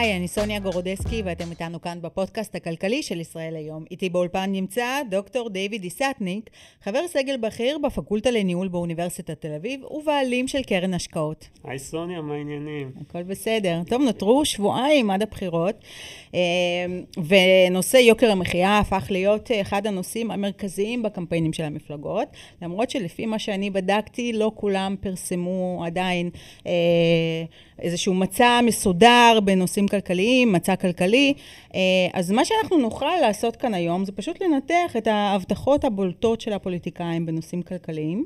היי, אני סוניה גורודסקי ואתם איתנו כאן בפודקאסט הכלכלי של ישראל היום. איתי באולפן נמצא דוקטור דיוויד איסטניק, חבר סגל בכיר בפקולטה לניהול באוניברסיטת תל אביב ובעלים של קרן השקעות. היי סוניה, מה העניינים? הכל בסדר. טוב, נותרו שבועיים עד הבחירות, אה, ונושא יוקר המחיה הפך להיות אחד הנושאים המרכזיים בקמפיינים של המפלגות, למרות שלפי מה שאני בדקתי, לא כולם פרסמו עדיין אה, איזשהו מצע מסודר בנושאים כלכליים, מצע כלכלי. אה, אז מה שאנחנו נוכל לעשות כאן היום זה פשוט לנתח את ההבטחות הבולטות של הפוליטיקאים בנושאים כלכליים.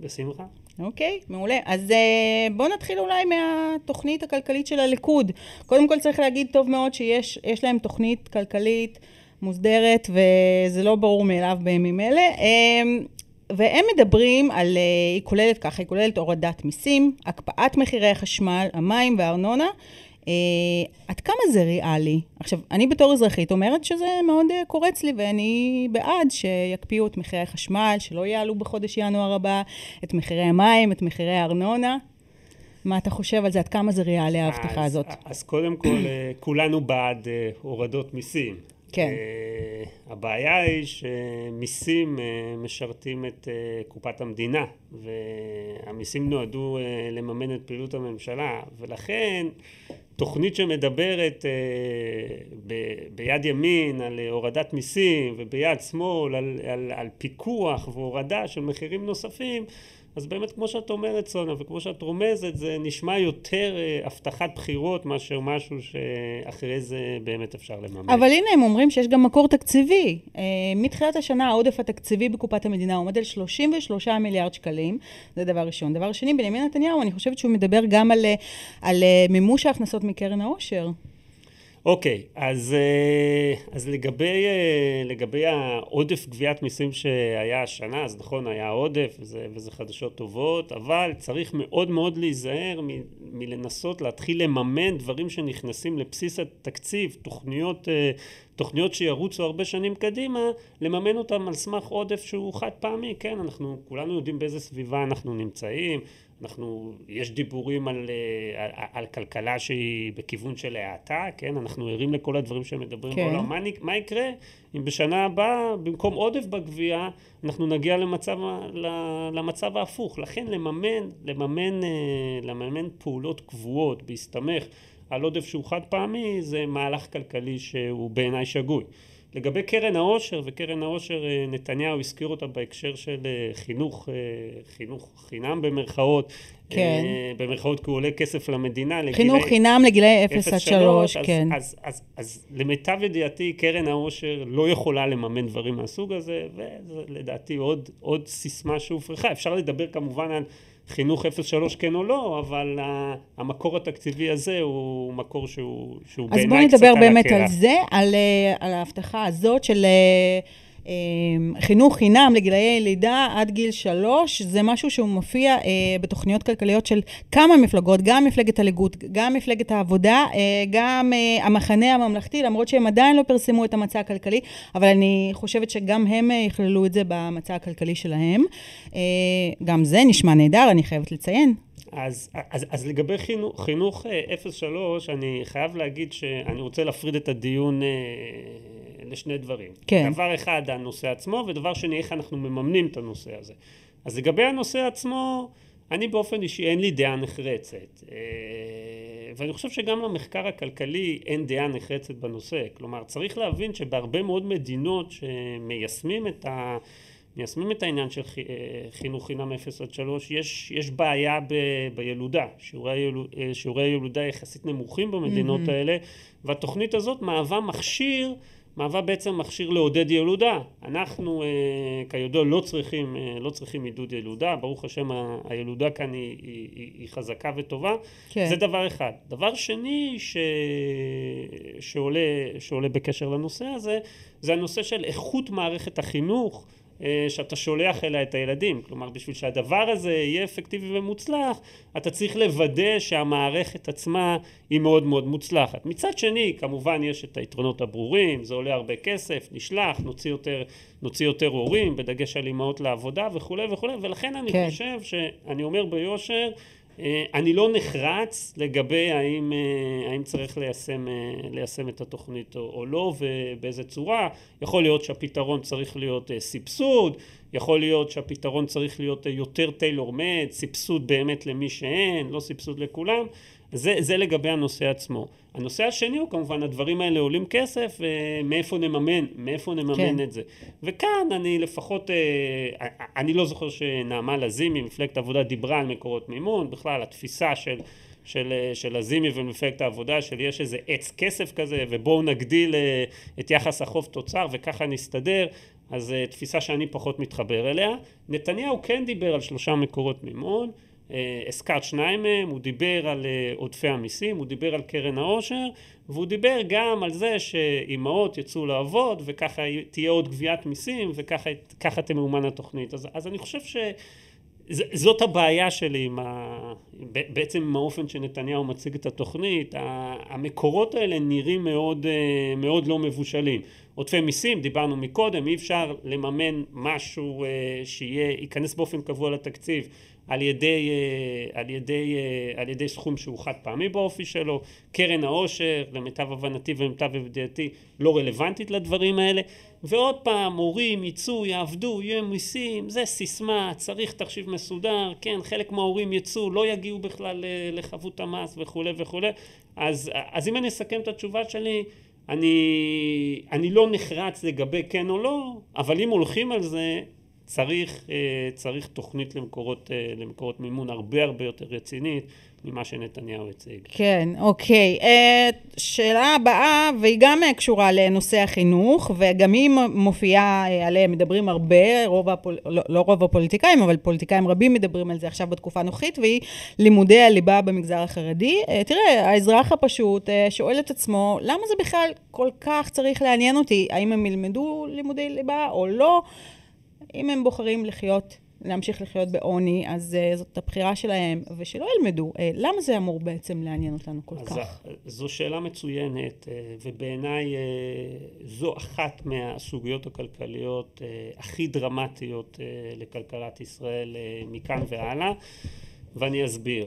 בשמחה. אוקיי, מעולה. אז uh, בואו נתחיל אולי מהתוכנית הכלכלית של הליכוד. קודם כל צריך להגיד טוב מאוד שיש להם תוכנית כלכלית מוסדרת, וזה לא ברור מאליו בימים אלה. והם מדברים על, אה, היא כוללת ככה, היא כוללת הורדת מיסים, הקפאת מחירי החשמל, המים והארנונה. Uh, עד כמה זה ריאלי? עכשיו, אני בתור אזרחית אומרת שזה מאוד uh, קורץ לי, ואני בעד שיקפיאו את מחירי החשמל, שלא יעלו בחודש ינואר הבא, את מחירי המים, את מחירי הארנונה. מה אתה חושב על זה? עד כמה זה ריאלי ההבטחה הזאת? אז קודם כל, כולנו בעד uh, הורדות מיסים. כן. Uh, הבעיה היא שמיסים uh, משרתים את uh, קופת המדינה, והמיסים נועדו uh, לממן את פעילות הממשלה, ולכן תוכנית שמדברת uh, ב, ביד ימין על הורדת מיסים וביד שמאל על, על, על פיקוח והורדה של מחירים נוספים אז באמת כמו שאת אומרת סונה וכמו שאת רומזת זה נשמע יותר אה, הבטחת בחירות מאשר משהו שאחרי זה באמת אפשר לממש. אבל הנה הם אומרים שיש גם מקור תקציבי. אה, מתחילת השנה העודף התקציבי בקופת המדינה עומד על 33 מיליארד שקלים, זה דבר ראשון. דבר שני, בנימין נתניהו, אני חושבת שהוא מדבר גם על, אה, על מימוש ההכנסות מקרן העושר. אוקיי, אז, אה, אז לגבי, אה, לגבי העודף גביית מיסים שהיה השנה, אז נכון, היה עודף וזה, וזה חדשות טובות, אבל צריך מאוד מאוד להיזהר מ, מלנסות להתחיל לממן דברים שנכנסים לבסיס התקציב, תוכניות, אה, תוכניות שירוצו הרבה שנים קדימה, לממן אותם על סמך עודף שהוא חד פעמי, כן, אנחנו כולנו יודעים באיזה סביבה אנחנו נמצאים, אנחנו, יש דיבורים על, אה, על, על כלכלה שהיא בכיוון של האטה, כן? אנחנו ערים לכל הדברים שמדברים כן. בעולם. מה, מה יקרה אם בשנה הבאה, במקום עודף בגבייה, אנחנו נגיע למצב, למצב ההפוך. לכן לממן, לממן, אה, לממן פעולות קבועות בהסתמך על עודף שהוא חד פעמי, זה מהלך כלכלי שהוא בעיניי שגוי. לגבי קרן העושר, וקרן העושר אה, נתניהו הזכיר אותה בהקשר של אה, חינוך, אה, חינוך חינם במרכאות, כן. במרכאות כי הוא עולה כסף למדינה. חינוך לגילי, חינם לגילאי 0 עד 3, כן. אז, אז, אז, אז למיטב ידיעתי קרן העושר לא יכולה לממן דברים מהסוג הזה, ולדעתי עוד, עוד סיסמה שהופרחה. אפשר לדבר כמובן על חינוך 0-3 כן או לא, אבל המקור התקציבי הזה הוא מקור שהוא, שהוא בעיניי קצת על הקרח. אז בואו נדבר באמת על זה, על, אה, על ההבטחה הזאת של אה, חינוך חינם לגילאי לידה עד גיל שלוש, זה משהו שהוא מופיע אה, בתוכניות כלכליות של כמה מפלגות, גם מפלגת הליגות, גם מפלגת העבודה, אה, גם אה, המחנה הממלכתי, למרות שהם עדיין לא פרסמו את המצע הכלכלי, אבל אני חושבת שגם הם יכללו את זה במצע הכלכלי שלהם. גם זה נשמע נהדר, אני חייבת לציין. אז, אז, אז לגבי חינוך, חינוך 0-3, אני חייב להגיד שאני רוצה להפריד את הדיון לשני דברים. כן. דבר אחד, הנושא עצמו, ודבר שני, איך אנחנו מממנים את הנושא הזה. אז לגבי הנושא עצמו, אני באופן אישי אין לי דעה נחרצת. אה, ואני חושב שגם למחקר הכלכלי אין דעה נחרצת בנושא. כלומר, צריך להבין שבהרבה מאוד מדינות שמיישמים את ה... מיישמים את העניין של אה, חינוך חינם 0 עד 3, יש, יש בעיה ב, בילודה, שיעורי, אה, שיעורי הילודה יחסית נמוכים במדינות mm-hmm. האלה, והתוכנית הזאת מהווה מכשיר מהווה בעצם מכשיר לעודד ילודה. אנחנו אה, כידוע לא צריכים, אה, לא צריכים עידוד ילודה, ברוך השם ה, הילודה כאן היא, היא, היא, היא חזקה וטובה. כן. זה דבר אחד. דבר שני ש, שעולה, שעולה בקשר לנושא הזה, זה הנושא של איכות מערכת החינוך. אה, שאתה שולח אליה את הילדים. כלומר, בשביל שהדבר הזה יהיה אפקטיבי ומוצלח, אתה צריך לוודא שהמערכת עצמה היא מאוד מאוד מוצלחת. מצד שני, כמובן יש את היתרונות הברורים, זה עולה הרבה כסף, נשלח, נוציא יותר, נוציא יותר הורים, בדגש על אימהות לעבודה וכולי וכולי, ולכן אני כן. חושב שאני אומר ביושר, אני לא נחרץ לגבי האם, אה, האם צריך ליישם, אה, ליישם את התוכנית או לא ובאיזה צורה. יכול להיות שהפתרון צריך להיות סבסוד, יכול להיות שהפתרון צריך להיות יותר טיילור מד, סבסוד באמת למי שאין, לא סבסוד לכולם. זה, זה לגבי הנושא עצמו. הנושא השני הוא כמובן הדברים האלה עולים כסף ומאיפה נממן, מאיפה נממן כן. את זה. וכאן אני לפחות, אה, אני לא זוכר שנעמה לזימי, מפלגת העבודה דיברה על מקורות מימון, בכלל התפיסה של של, של לזימי ומפלגת העבודה של יש איזה עץ כסף כזה ובואו נגדיל אה, את יחס החוב תוצר וככה נסתדר אז אה, תפיסה שאני פחות מתחבר אליה. נתניהו כן דיבר על שלושה מקורות מימון אה, הזכרת שניים מהם, הוא דיבר על אה, עודפי המיסים, הוא דיבר על קרן העושר והוא דיבר גם על זה שאימהות יצאו לעבוד וככה תהיה עוד גביית מיסים וככה תמאומן התוכנית. אז, אז אני חושב שזאת הבעיה שלי עם ה... בעצם עם האופן שנתניהו מציג את התוכנית, המקורות האלה נראים מאוד, אה, מאוד לא מבושלים. עודפי מיסים, דיברנו מקודם, אי אפשר לממן משהו שיהיה, ייכנס באופן קבוע לתקציב על ידי, אה, על, ידי, אה, על ידי סכום שהוא חד פעמי באופי שלו, קרן העושר למיטב הבנתי ולמיטב ידיעתי לא רלוונטית לדברים האלה. ועוד פעם הורים יצאו יעבדו יהיו מיסים זה סיסמה צריך תחשיב מסודר כן חלק מההורים יצאו לא יגיעו בכלל אה, לחבות המס וכולי וכולי. אז, אז אם אני אסכם את התשובה שלי אני, אני לא נחרץ לגבי כן או לא אבל אם הולכים על זה צריך, אה, צריך תוכנית למקורות, אה, למקורות מימון הרבה הרבה יותר רצינית ממה שנתניהו הציג. כן, אוקיי. אה, שאלה הבאה, והיא גם קשורה לנושא החינוך, וגם היא מופיעה עליה, מדברים הרבה, רוב הפול... לא, לא רוב הפוליטיקאים, אבל פוליטיקאים רבים מדברים על זה עכשיו בתקופה הנוכחית, והיא לימודי הליבה במגזר החרדי. תראה, האזרח הפשוט שואל את עצמו, למה זה בכלל כל כך צריך לעניין אותי? האם הם ילמדו לימודי ליבה או לא? אם הם בוחרים לחיות, להמשיך לחיות בעוני, אז uh, זאת הבחירה שלהם, ושלא ילמדו. Uh, למה זה אמור בעצם לעניין אותנו כל אז כך? זו שאלה מצוינת, uh, ובעיניי uh, זו אחת מהסוגיות הכלכליות uh, הכי דרמטיות uh, לכלכלת ישראל uh, מכאן והלאה, ואני אסביר.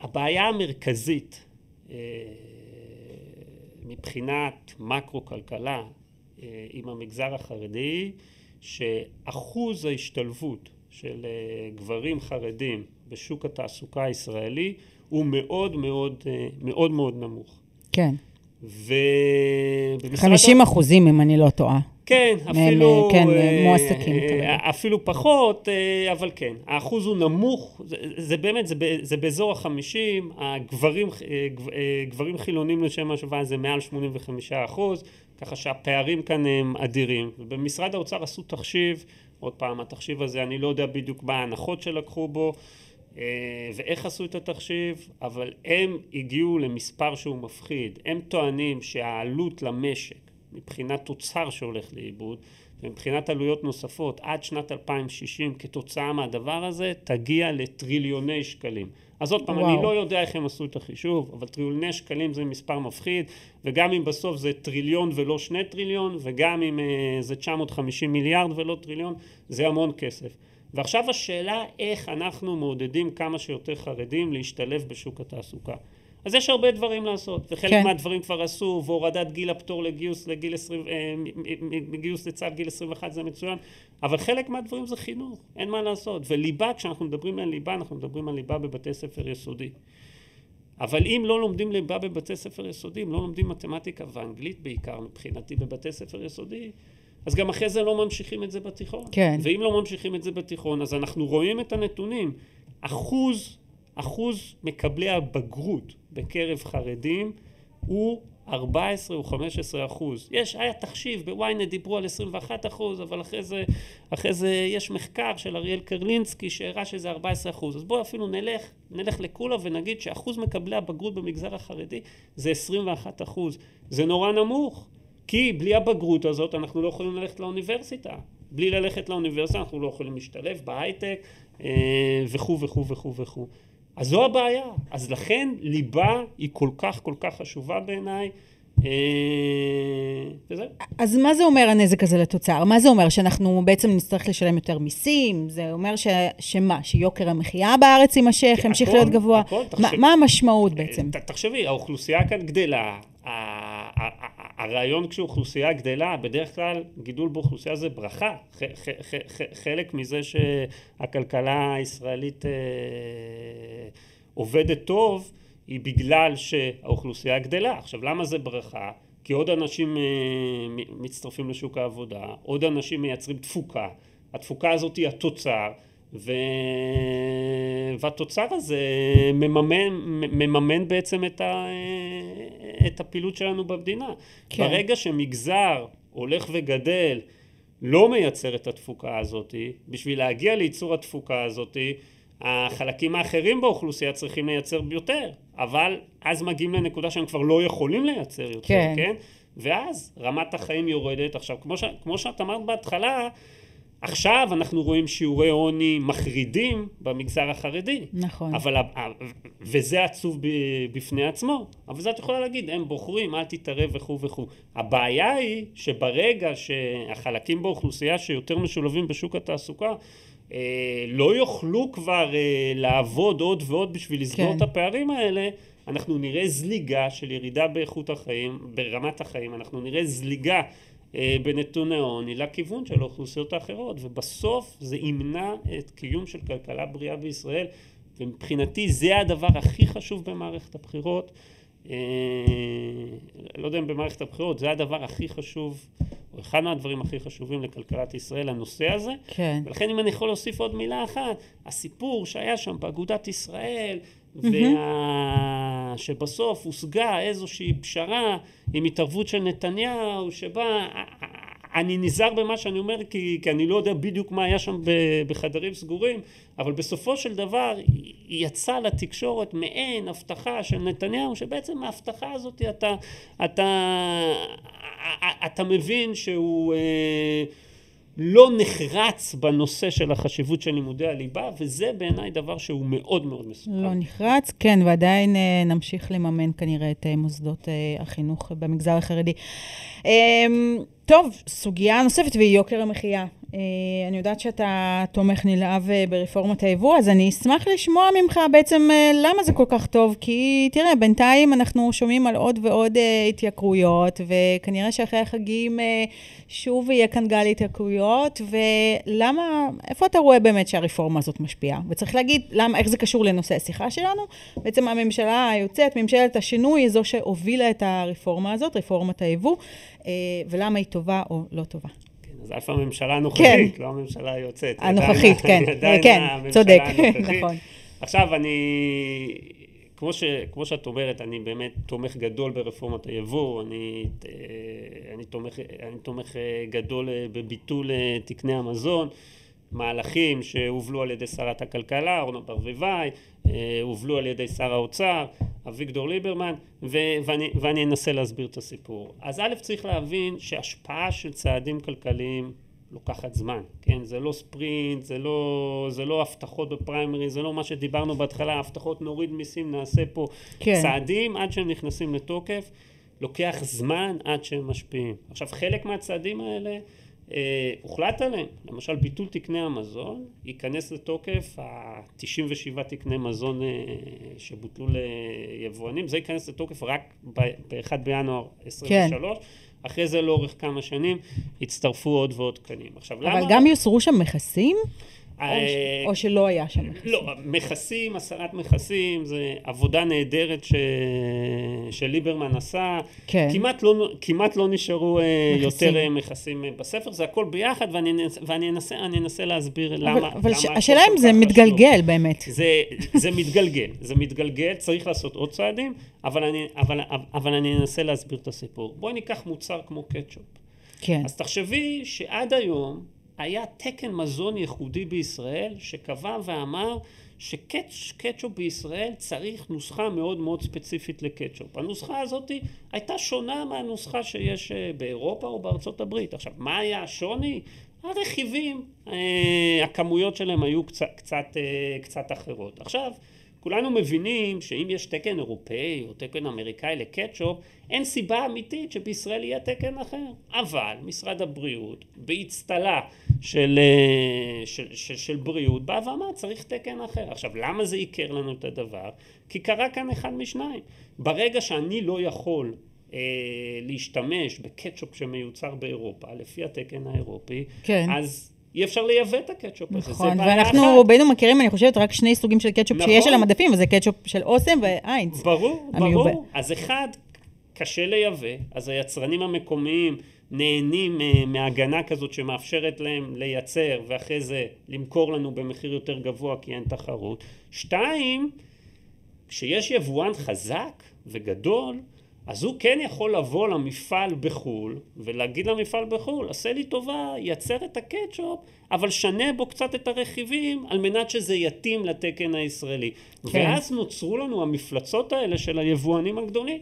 הבעיה המרכזית מבחינת מקרו-כלכלה עם המגזר החרדי שאחוז ההשתלבות של אה, גברים חרדים בשוק התעסוקה הישראלי הוא מאוד מאוד אה, מאוד מאוד נמוך. כן. ו... 50 אחוזים, אם אני לא טועה. כן, אפילו... כן, מועסקים כרגע. אפילו פחות, אה, אבל כן. האחוז הוא נמוך, זה, זה באמת, זה, זה באזור החמישים, הגברים גברים חילונים לשם השוואה זה מעל 85 אחוז, ככה שהפערים כאן הם אדירים. ובמשרד האוצר עשו תחשיב, עוד פעם, התחשיב הזה, אני לא יודע בדיוק מה ההנחות שלקחו בו אה, ואיך עשו את התחשיב, אבל הם הגיעו למספר שהוא מפחיד. הם טוענים שהעלות למשק מבחינת תוצר שהולך לאיבוד ומבחינת עלויות נוספות עד שנת 2060 כתוצאה מהדבר הזה תגיע לטריליוני שקלים. אז עוד פעם, וואו. אני לא יודע איך הם עשו את החישוב, אבל טריליוני שקלים זה מספר מפחיד, וגם אם בסוף זה טריליון ולא שני טריליון, וגם אם uh, זה 950 מיליארד ולא טריליון, זה המון כסף. ועכשיו השאלה איך אנחנו מעודדים כמה שיותר חרדים להשתלב בשוק התעסוקה. אז יש הרבה דברים לעשות, וחלק כן. מהדברים כבר עשו, והורדת גיל הפטור לגיוס לגיל 20, אה, מגיוס לצד גיל 21 זה מצוין, אבל חלק מהדברים זה חינוך, אין מה לעשות, וליבה, כשאנחנו מדברים על ליבה, אנחנו מדברים על ליבה בבתי ספר יסודי. אבל אם לא לומדים ליבה בבתי ספר יסודיים, לא לומדים מתמטיקה ואנגלית בעיקר מבחינתי בבתי ספר יסודי, אז גם אחרי זה לא ממשיכים את זה בתיכון. כן. ואם לא ממשיכים את זה בתיכון, אז אנחנו רואים את הנתונים. אחוז, אחוז מקבלי הבגרות בקרב חרדים הוא 14 או 15 אחוז. יש, היה תחשיב, בוויינט דיברו על 21 אחוז, אבל אחרי זה, אחרי זה יש מחקר של אריאל קרלינסקי שהראה שזה 14 אחוז. אז בואו אפילו נלך, נלך לקולה ונגיד שאחוז מקבלי הבגרות במגזר החרדי זה 21 אחוז. זה נורא נמוך, כי בלי הבגרות הזאת אנחנו לא יכולים ללכת לאוניברסיטה. בלי ללכת לאוניברסיטה אנחנו לא יכולים להשתלב בהייטק אה, וכו' וכו' וכו' וכו'. אז זו הבעיה. אז לכן ליבה היא כל כך כל כך חשובה בעיניי, וזהו. אז מה זה אומר הנזק הזה לתוצר? מה זה אומר? שאנחנו בעצם נצטרך לשלם יותר מיסים? זה אומר ש... שמה? שיוקר המחיה בארץ יימשך, ימשיך להיות גבוה? הכל, תחשב... מה, מה המשמעות בעצם? תחשבי, האוכלוסייה כאן גדלה. הרעיון כשאוכלוסייה גדלה, בדרך כלל גידול באוכלוסייה זה ברכה. חלק מזה שהכלכלה הישראלית עובדת טוב, היא בגלל שהאוכלוסייה גדלה. עכשיו למה זה ברכה? כי עוד אנשים מצטרפים לשוק העבודה, עוד אנשים מייצרים תפוקה, התפוקה הזאת היא התוצר ו... והתוצר הזה מממן, מממן בעצם את, ה... את הפעילות שלנו במדינה. כן. ברגע שמגזר הולך וגדל לא מייצר את התפוקה הזאת, בשביל להגיע לייצור התפוקה הזאת החלקים האחרים באוכלוסייה צריכים לייצר יותר, אבל אז מגיעים לנקודה שהם כבר לא יכולים לייצר יותר, כן? כן? ואז רמת החיים יורדת. עכשיו, כמו, ש, כמו שאת אמרת בהתחלה, עכשיו אנחנו רואים שיעורי עוני מחרידים במגזר החרדי. נכון. אבל, וזה עצוב בפני עצמו. אבל זה את יכולה להגיד, הם בוחרים, אל תתערב וכו' וכו'. הבעיה היא שברגע שהחלקים באוכלוסייה שיותר משולבים בשוק התעסוקה, אה, לא יוכלו כבר אה, לעבוד עוד ועוד בשביל לסגור כן. את הפערים האלה, אנחנו נראה זליגה של ירידה באיכות החיים, ברמת החיים, אנחנו נראה זליגה בנתוני העוני לכיוון של האוכלוסיות האחרות, ובסוף זה ימנע את קיום של כלכלה בריאה בישראל, ומבחינתי זה הדבר הכי חשוב במערכת הבחירות. לא יודע אם במערכת הבחירות, זה הדבר הכי חשוב הוא אחד מהדברים הכי חשובים לכלכלת ישראל, הנושא הזה. כן. ולכן אם אני יכול להוסיף עוד מילה אחת, הסיפור שהיה שם באגודת ישראל, וה... שבסוף הושגה איזושהי פשרה עם התערבות של נתניהו, שבה אני נזהר במה שאני אומר כי, כי אני לא יודע בדיוק מה היה שם בחדרים סגורים, אבל בסופו של דבר יצא לתקשורת מעין הבטחה של נתניהו, שבעצם ההבטחה הזאת אתה, אתה, אתה מבין שהוא אה, לא נחרץ בנושא של החשיבות של לימודי הליבה, וזה בעיניי דבר שהוא מאוד מאוד מסוכן. לא נחרץ, כן, ועדיין אה, נמשיך לממן כנראה את אה, מוסדות אה, החינוך במגזר החרדי. אה, טוב, סוגיה נוספת והיא יוקר המחיה. אה, אני יודעת שאתה תומך נלהב אה, ברפורמת היבוא, אז אני אשמח לשמוע ממך בעצם אה, למה זה כל כך טוב, כי תראה, בינתיים אנחנו שומעים על עוד ועוד התייקרויות, וכנראה שאחרי החגים שוב יהיה כאן גל התייקרויות, ולמה, איפה אתה רואה באמת שהרפורמה הזאת משפיעה? וצריך להגיד, למה, איך זה קשור לנושא השיחה שלנו? בעצם הממשלה היוצאת, ממשלת השינוי, היא זו שהובילה את הרפורמה הזאת, רפורמת היבוא, ולמה היא טובה או לא טובה. אז אף הממשלה הנוכחית, כן. לא הממשלה היוצאת. הנוכחית, כן, כן, צודק, נכון. עכשיו, אני, כמו, ש, כמו שאת אומרת, אני באמת תומך גדול ברפורמת היבוא, אני, אני, תומך, אני תומך גדול בביטול תקני המזון. מהלכים שהובלו על ידי שרת הכלכלה, אורנה ברביבאי, אה, הובלו על ידי שר האוצר, אביגדור ליברמן, ו- ואני, ואני אנסה להסביר את הסיפור. אז א' צריך להבין שהשפעה של צעדים כלכליים לוקחת זמן, כן? זה לא ספרינט, זה לא, זה לא הבטחות בפריימרי, זה לא מה שדיברנו בהתחלה, הבטחות נוריד מיסים, נעשה פה כן. צעדים עד שהם נכנסים לתוקף, לוקח זמן עד שהם משפיעים. עכשיו חלק מהצעדים האלה הוחלט עליהם, למשל ביטול תקני המזון, ייכנס לתוקף ה-97 תקני מזון אה, שבוטלו ליבואנים, זה ייכנס לתוקף רק ב-1 בינואר 23, כן. אחרי זה לאורך כמה שנים יצטרפו עוד ועוד תקנים. עכשיו אבל למה... אבל גם יוסרו שם מכסים? או, או שלא היה שם מכסים? לא, מכסים, הסרת מכסים, זה עבודה נהדרת ש... שליברמן עשה. כן. כמעט לא, כמעט לא נשארו אה, מכסים. יותר אה, מכסים אה, בספר, זה הכל ביחד, ואני, ואני אנסה, אנסה להסביר אבל, למה... אבל למה השאלה אם זה מתגלגל חשוב. באמת. זה, זה מתגלגל, זה מתגלגל, צריך לעשות עוד צעדים, אבל אני, אבל, אבל אני אנסה להסביר את הסיפור. בואי ניקח מוצר כמו קטשופ. כן. אז תחשבי שעד היום היה תקן מזון ייחודי בישראל שקבע ואמר שקטשופ בישראל צריך נוסחה מאוד מאוד ספציפית לקטשופ. הנוסחה הזאת הייתה שונה מהנוסחה שיש אה, באירופה או בארצות הברית. עכשיו, מה היה השוני? הרכיבים, אה, הכמויות שלהם היו קצת, קצת, אה, קצת אחרות. עכשיו, כולנו מבינים שאם יש תקן אירופאי או תקן אמריקאי לקטשופ, אין סיבה אמיתית שבישראל יהיה תקן אחר. אבל משרד הבריאות, באצטלה של, אה, של, של, של בריאות, בא ואמר צריך תקן אחר. עכשיו, למה זה עיקר לנו את הדבר? כי קרה כאן אחד משניים. ברגע שאני לא יכול אה, להשתמש בקטשופ שמיוצר באירופה, לפי התקן האירופי, כן. אז אי אפשר לייבא את הקטשופ הזה, נכון, ואנחנו. רובנו מכירים, אני חושבת, רק שני סוגים של קטשופ נכון. שיש על המדפים, וזה קטשופ של אוסם והיינץ. ברור. ברור. אז אחד, קשה לייבא, אז היצרנים המקומיים נהנים אה, מהגנה כזאת שמאפשרת להם לייצר ואחרי זה למכור לנו במחיר יותר גבוה כי אין תחרות. שתיים, כשיש יבואן חזק וגדול, אז הוא כן יכול לבוא למפעל בחו"ל ולהגיד למפעל בחו"ל, עשה לי טובה, ייצר את הקטשופ, אבל שנה בו קצת את הרכיבים על מנת שזה יתאים לתקן הישראלי. כן. ואז נוצרו לנו המפלצות האלה של היבואנים הגדולים.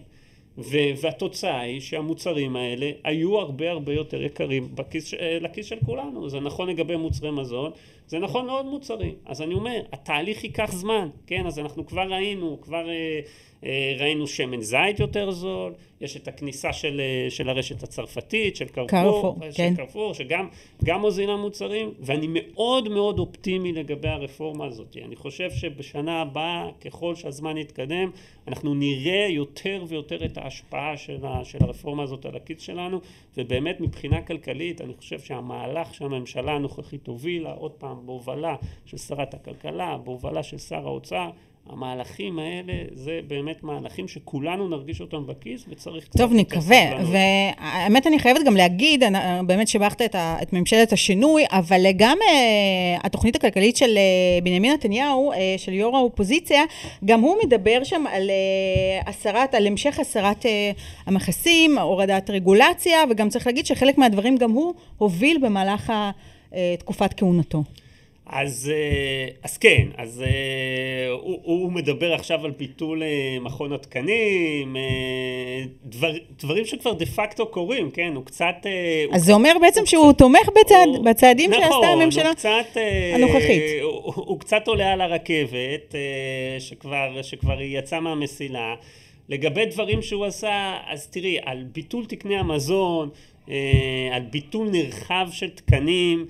ו- והתוצאה היא שהמוצרים האלה היו הרבה הרבה יותר יקרים בכיס, אה, לכיס של כולנו. זה נכון לגבי מוצרי מזון, זה נכון לעוד מוצרים. אז אני אומר, התהליך ייקח זמן, כן? אז אנחנו כבר ראינו, כבר אה, אה, ראינו שמן זית יותר זול, יש את הכניסה של, אה, של הרשת הצרפתית, של קרפור, קרפור, של כן. קרפור, שגם גם מוזילה מוצרים, ואני מאוד מאוד אופטימי לגבי הרפורמה הזאת. אני חושב שבשנה הבאה, ככל שהזמן יתקדם, אנחנו נראה יותר ויותר את ההשפעה של, ה, של הרפורמה הזאת על הכיס שלנו, ובאמת מבחינה כלכלית, אני חושב שהמהלך שהממשלה הנוכחית הובילה, עוד פעם, בהובלה של שרת הכלכלה, בהובלה של שר האוצר, המהלכים האלה זה באמת מהלכים שכולנו נרגיש אותם בכיס וצריך קצת טוב, נקווה. והאמת, אני חייבת גם להגיד, אני- באמת שבחת את, ה- את ממשלת השינוי, אבל גם אה, התוכנית הכלכלית של אה, בנימין נתניהו, אה, של יו"ר האופוזיציה, גם הוא מדבר שם על אה, הסרת, על המשך הסרת אה, המכסים, הורדת רגולציה, וגם צריך להגיד שחלק מהדברים גם הוא הוביל במהלך ה- אה, תקופת כהונתו. אז, אה, אז כן, אז אה, הוא, הוא מדבר עכשיו על ביטול אה, מכון התקנים, דבר, דברים שכבר דה פקטו קורים, כן, הוא קצת... אה, הוא אז זה אומר בעצם שהוא תומך בצעד, הוא- בצעדים נכון, שעשתה הממשלה. הוא קצת, הנוכחית. הוא, הוא, הוא קצת עולה על הרכבת, שכבר, שכבר יצאה מהמסילה. לגבי דברים שהוא עשה, אז תראי, על ביטול תקני המזון, על ביטול נרחב של תקנים,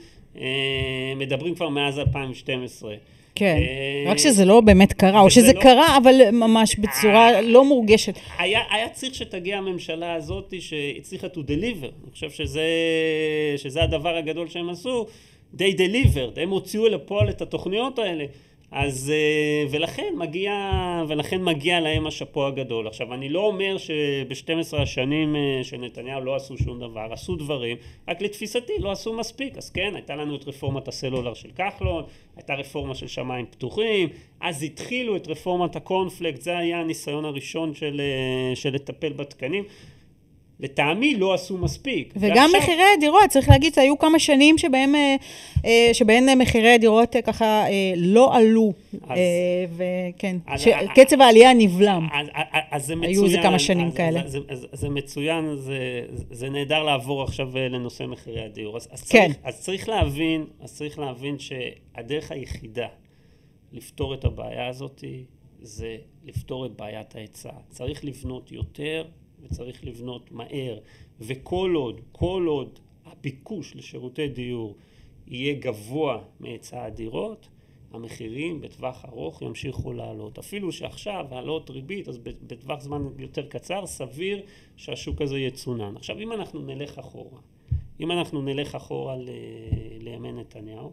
מדברים כבר מאז 2012. כן, אה, רק שזה לא באמת קרה, או שזה לא- קרה, אבל ממש בצורה לא מורגשת. היה, היה צריך שתגיע הממשלה הזאת שהצליחה to deliver. אני חושב שזה, שזה הדבר הגדול שהם עשו. they delivered, הם הוציאו לפועל את התוכניות האלה. אז אה, ולכן מגיע, ולכן מגיע להם השאפו הגדול. עכשיו אני לא אומר שב-12 השנים אה, של נתניהו לא עשו שום דבר, עשו דברים, רק לתפיסתי לא עשו מספיק. אז כן, הייתה לנו את רפורמת הסלולר של כחלון, הייתה רפורמה של שמיים פתוחים, אז התחילו את רפורמת הקורנפלקט, זה היה הניסיון הראשון של, אה, של לטפל בתקנים. לטעמי לא עשו מספיק. וגם ועכשיו- מחירי הדירות, צריך להגיד, היו כמה שנים שבהם, אה, אה, שבהן אה, מחירי הדירות ככה לא עלו, אז- וכן, אז- שקצב העלייה נבלם. אז, אז, אז זה מצוין. היו איזה כמה שנים אז, כאלה. אז, אז, אז, אז זה מצוין, זה, זה נהדר לעבור עכשיו לנושא מחירי הדיור. אז, אז, כן. צריך, אז צריך להבין, אז צריך להבין שהדרך היחידה לפתור את הבעיה הזאת זה לפתור את בעיית ההיצע. צריך לבנות יותר וצריך לבנות מהר. וכל עוד, כל עוד הביקוש לשירותי דיור יהיה גבוה מהיצע הדירות, המחירים בטווח ארוך ימשיכו לעלות. אפילו שעכשיו העלות ריבית, אז בטווח זמן יותר קצר, סביר שהשוק הזה יצונן. עכשיו, אם אנחנו נלך אחורה, אם אנחנו נלך אחורה לימי נתניהו,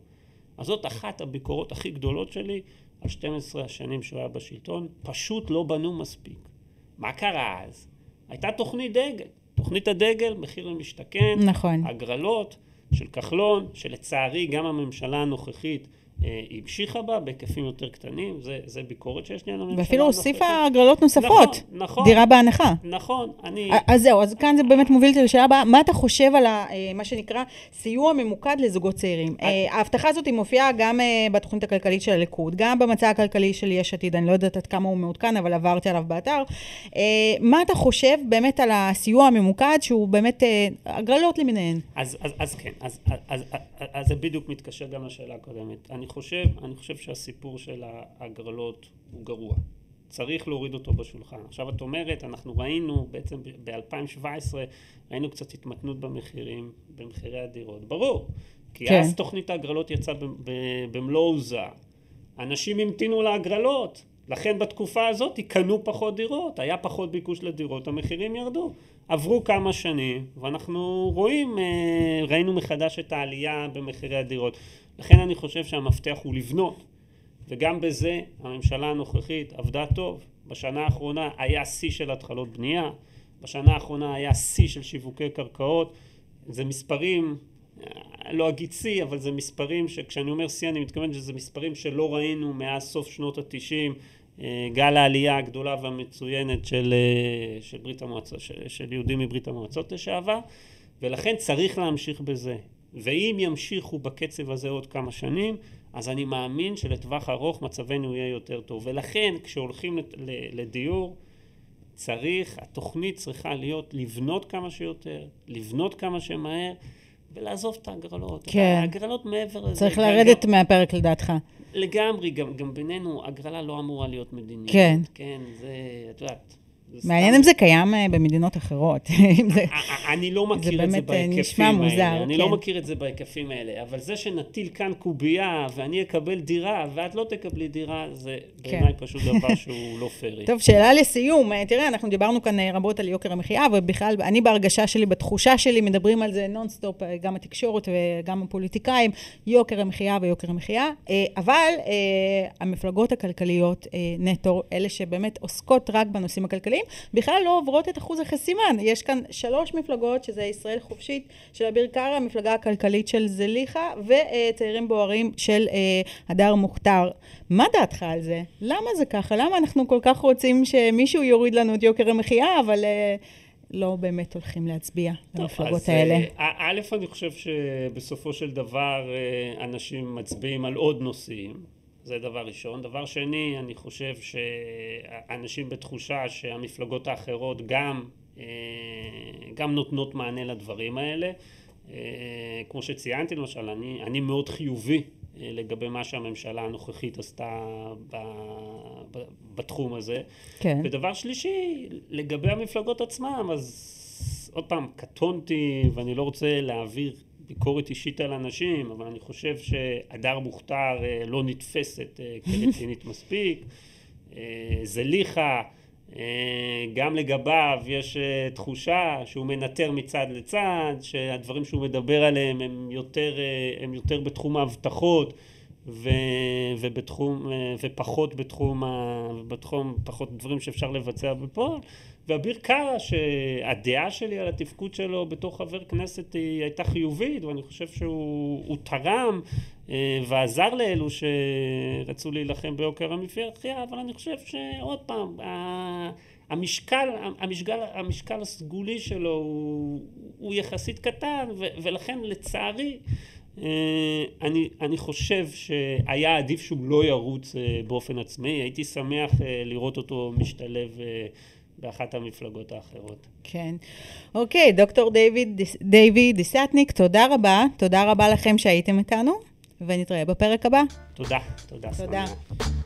אז זאת אחת הביקורות הכי גדולות שלי על 12 השנים שהוא היה בשלטון, פשוט לא בנו מספיק. מה קרה אז? הייתה תוכנית דגל. תוכנית הדגל, מחיר למשתכן, נכון. הגרלות של כחלון, שלצערי גם הממשלה הנוכחית אה, המשיכה בה בהיקפים יותר קטנים, זה, זה ביקורת שיש לי על הממשלה ואפילו. הוסיפה הגרלות נוספות, נכון, נכון. דירה בהנחה. נכון, אני... אז זהו, אז כאן זה באמת מוביל אותי לשאלה הבאה, מה אתה חושב על ה- אה, מה שנקרא סיוע ממוקד לזוגות צעירים? אה, ההבטחה הזאת היא מופיעה גם אה, בתוכנית הכלכלית של הליכוד, גם במצע הכלכלי של יש עתיד, אני לא יודעת עד כמה הוא מעודכן, אבל עברתי עליו באתר. אה, מה אתה חושב באמת על הסיוע הממוקד, שהוא באמת אה, הגרלות למיניהן? אז, אז, אז כן, אז, אז, אז, אז זה בדיוק מתקשר גם לשאלה הקודמת. אני חושב, אני חושב שהסיפור של ההגרלות הוא גרוע. צריך להוריד אותו בשולחן. עכשיו את אומרת, אנחנו ראינו בעצם ב-2017, ראינו קצת התמתנות במחירים, במחירי הדירות. ברור, כי כן. אז תוכנית ההגרלות יצאה במלוא עוזה. אנשים המתינו להגרלות, לכן בתקופה הזאת קנו פחות דירות, היה פחות ביקוש לדירות, המחירים ירדו. עברו כמה שנים, ואנחנו רואים, אה, ראינו מחדש את העלייה במחירי הדירות. לכן אני חושב שהמפתח הוא לבנות, וגם בזה הממשלה הנוכחית עבדה טוב. בשנה האחרונה היה שיא של התחלות בנייה, בשנה האחרונה היה שיא של שיווקי קרקעות, זה מספרים, אה, לא אגיד שיא, אבל זה מספרים שכשאני אומר שיא אני מתכוון שזה מספרים שלא ראינו מאז סוף שנות התשעים אה, גל העלייה הגדולה והמצוינת של, אה, של ברית המועצות, של, של יהודים מברית המועצות לשעבר, ולכן צריך להמשיך בזה. ואם ימשיכו בקצב הזה עוד כמה שנים, אז אני מאמין שלטווח ארוך מצבנו יהיה יותר טוב. ולכן כשהולכים לדיור, צריך, התוכנית צריכה להיות לבנות כמה שיותר, לבנות כמה שמהר, ולעזוב את ההגרלות. כן. ההגרלות מעבר לזה. צריך לרדת גם, מהפרק לדעתך. לגמרי, גם, גם בינינו, הגרלה לא אמורה להיות מדינית. כן. כן, זה, את יודעת. מעניין אם זה קיים אה, במדינות אחרות. אני לא מכיר את זה בהיקפים האלה. אני לא כן. מכיר את זה בהיקפים האלה. אבל זה שנטיל כאן קובייה ואני אקבל דירה ואת לא תקבלי דירה, זה כן. בעיניי פשוט דבר שהוא לא פיירי. טוב, שאלה לסיום. אה, תראה, אנחנו דיברנו כאן אה, רבות על יוקר המחיה, ובכלל, אני בהרגשה שלי, בתחושה שלי, מדברים על זה נונסטופ, גם התקשורת וגם הפוליטיקאים, יוקר המחיה ויוקר המחיה. אבל המפלגות הכלכליות נטו, אלה שבאמת עוסקות רק בנושאים הכלכליים, אחרים, בכלל לא עוברות את אחוז החסימה. יש כאן שלוש מפלגות, שזה ישראל חופשית של אביר קארה, המפלגה הכלכלית של זליכה, וצעירים בוערים של אה, הדר מוכתר. מה דעתך על זה? למה זה ככה? למה אנחנו כל כך רוצים שמישהו יוריד לנו את יוקר המחיה, אבל... אה, לא באמת הולכים להצביע למפלגות האלה. אה, א', אני חושב שבסופו של דבר אנשים מצביעים על עוד נושאים. זה דבר ראשון. דבר שני, אני חושב שאנשים בתחושה שהמפלגות האחרות גם, אה, גם נותנות מענה לדברים האלה. אה, כמו שציינתי למשל, אני, אני מאוד חיובי אה, לגבי מה שהממשלה הנוכחית עשתה ב, ב, בתחום הזה. כן. ודבר שלישי, לגבי המפלגות עצמן, אז עוד פעם, קטונתי ואני לא רוצה להעביר ביקורת אישית על אנשים, אבל אני חושב שהדר מוכתר אה, לא נתפסת אה, כרצינית מספיק. אה, זליכה, גם לגביו יש תחושה שהוא מנטר מצד לצד, שהדברים שהוא מדבר עליהם הם יותר, הם יותר בתחום ההבטחות ו, ובתחום, ופחות בתחום, בתחום, פחות דברים שאפשר לבצע בפועל. ואביר קארה, שהדעה שלי על התפקוד שלו בתור חבר כנסת היא הייתה חיובית, ואני חושב שהוא תרם אה, ועזר לאלו שרצו להילחם ביוקר המחיה, אבל אני חושב שעוד פעם, המשקל, המשקל, המשקל הסגולי שלו הוא, הוא יחסית קטן, ו, ולכן לצערי אה, אני, אני חושב שהיה עדיף שהוא לא ירוץ אה, באופן עצמאי, הייתי שמח לראות אותו משתלב באחת המפלגות האחרות. כן. אוקיי, דוקטור דיוויד, דיוויד דיסטניק, תודה רבה. תודה רבה לכם שהייתם איתנו, ונתראה בפרק הבא. תודה, תודה. תודה. סמנה.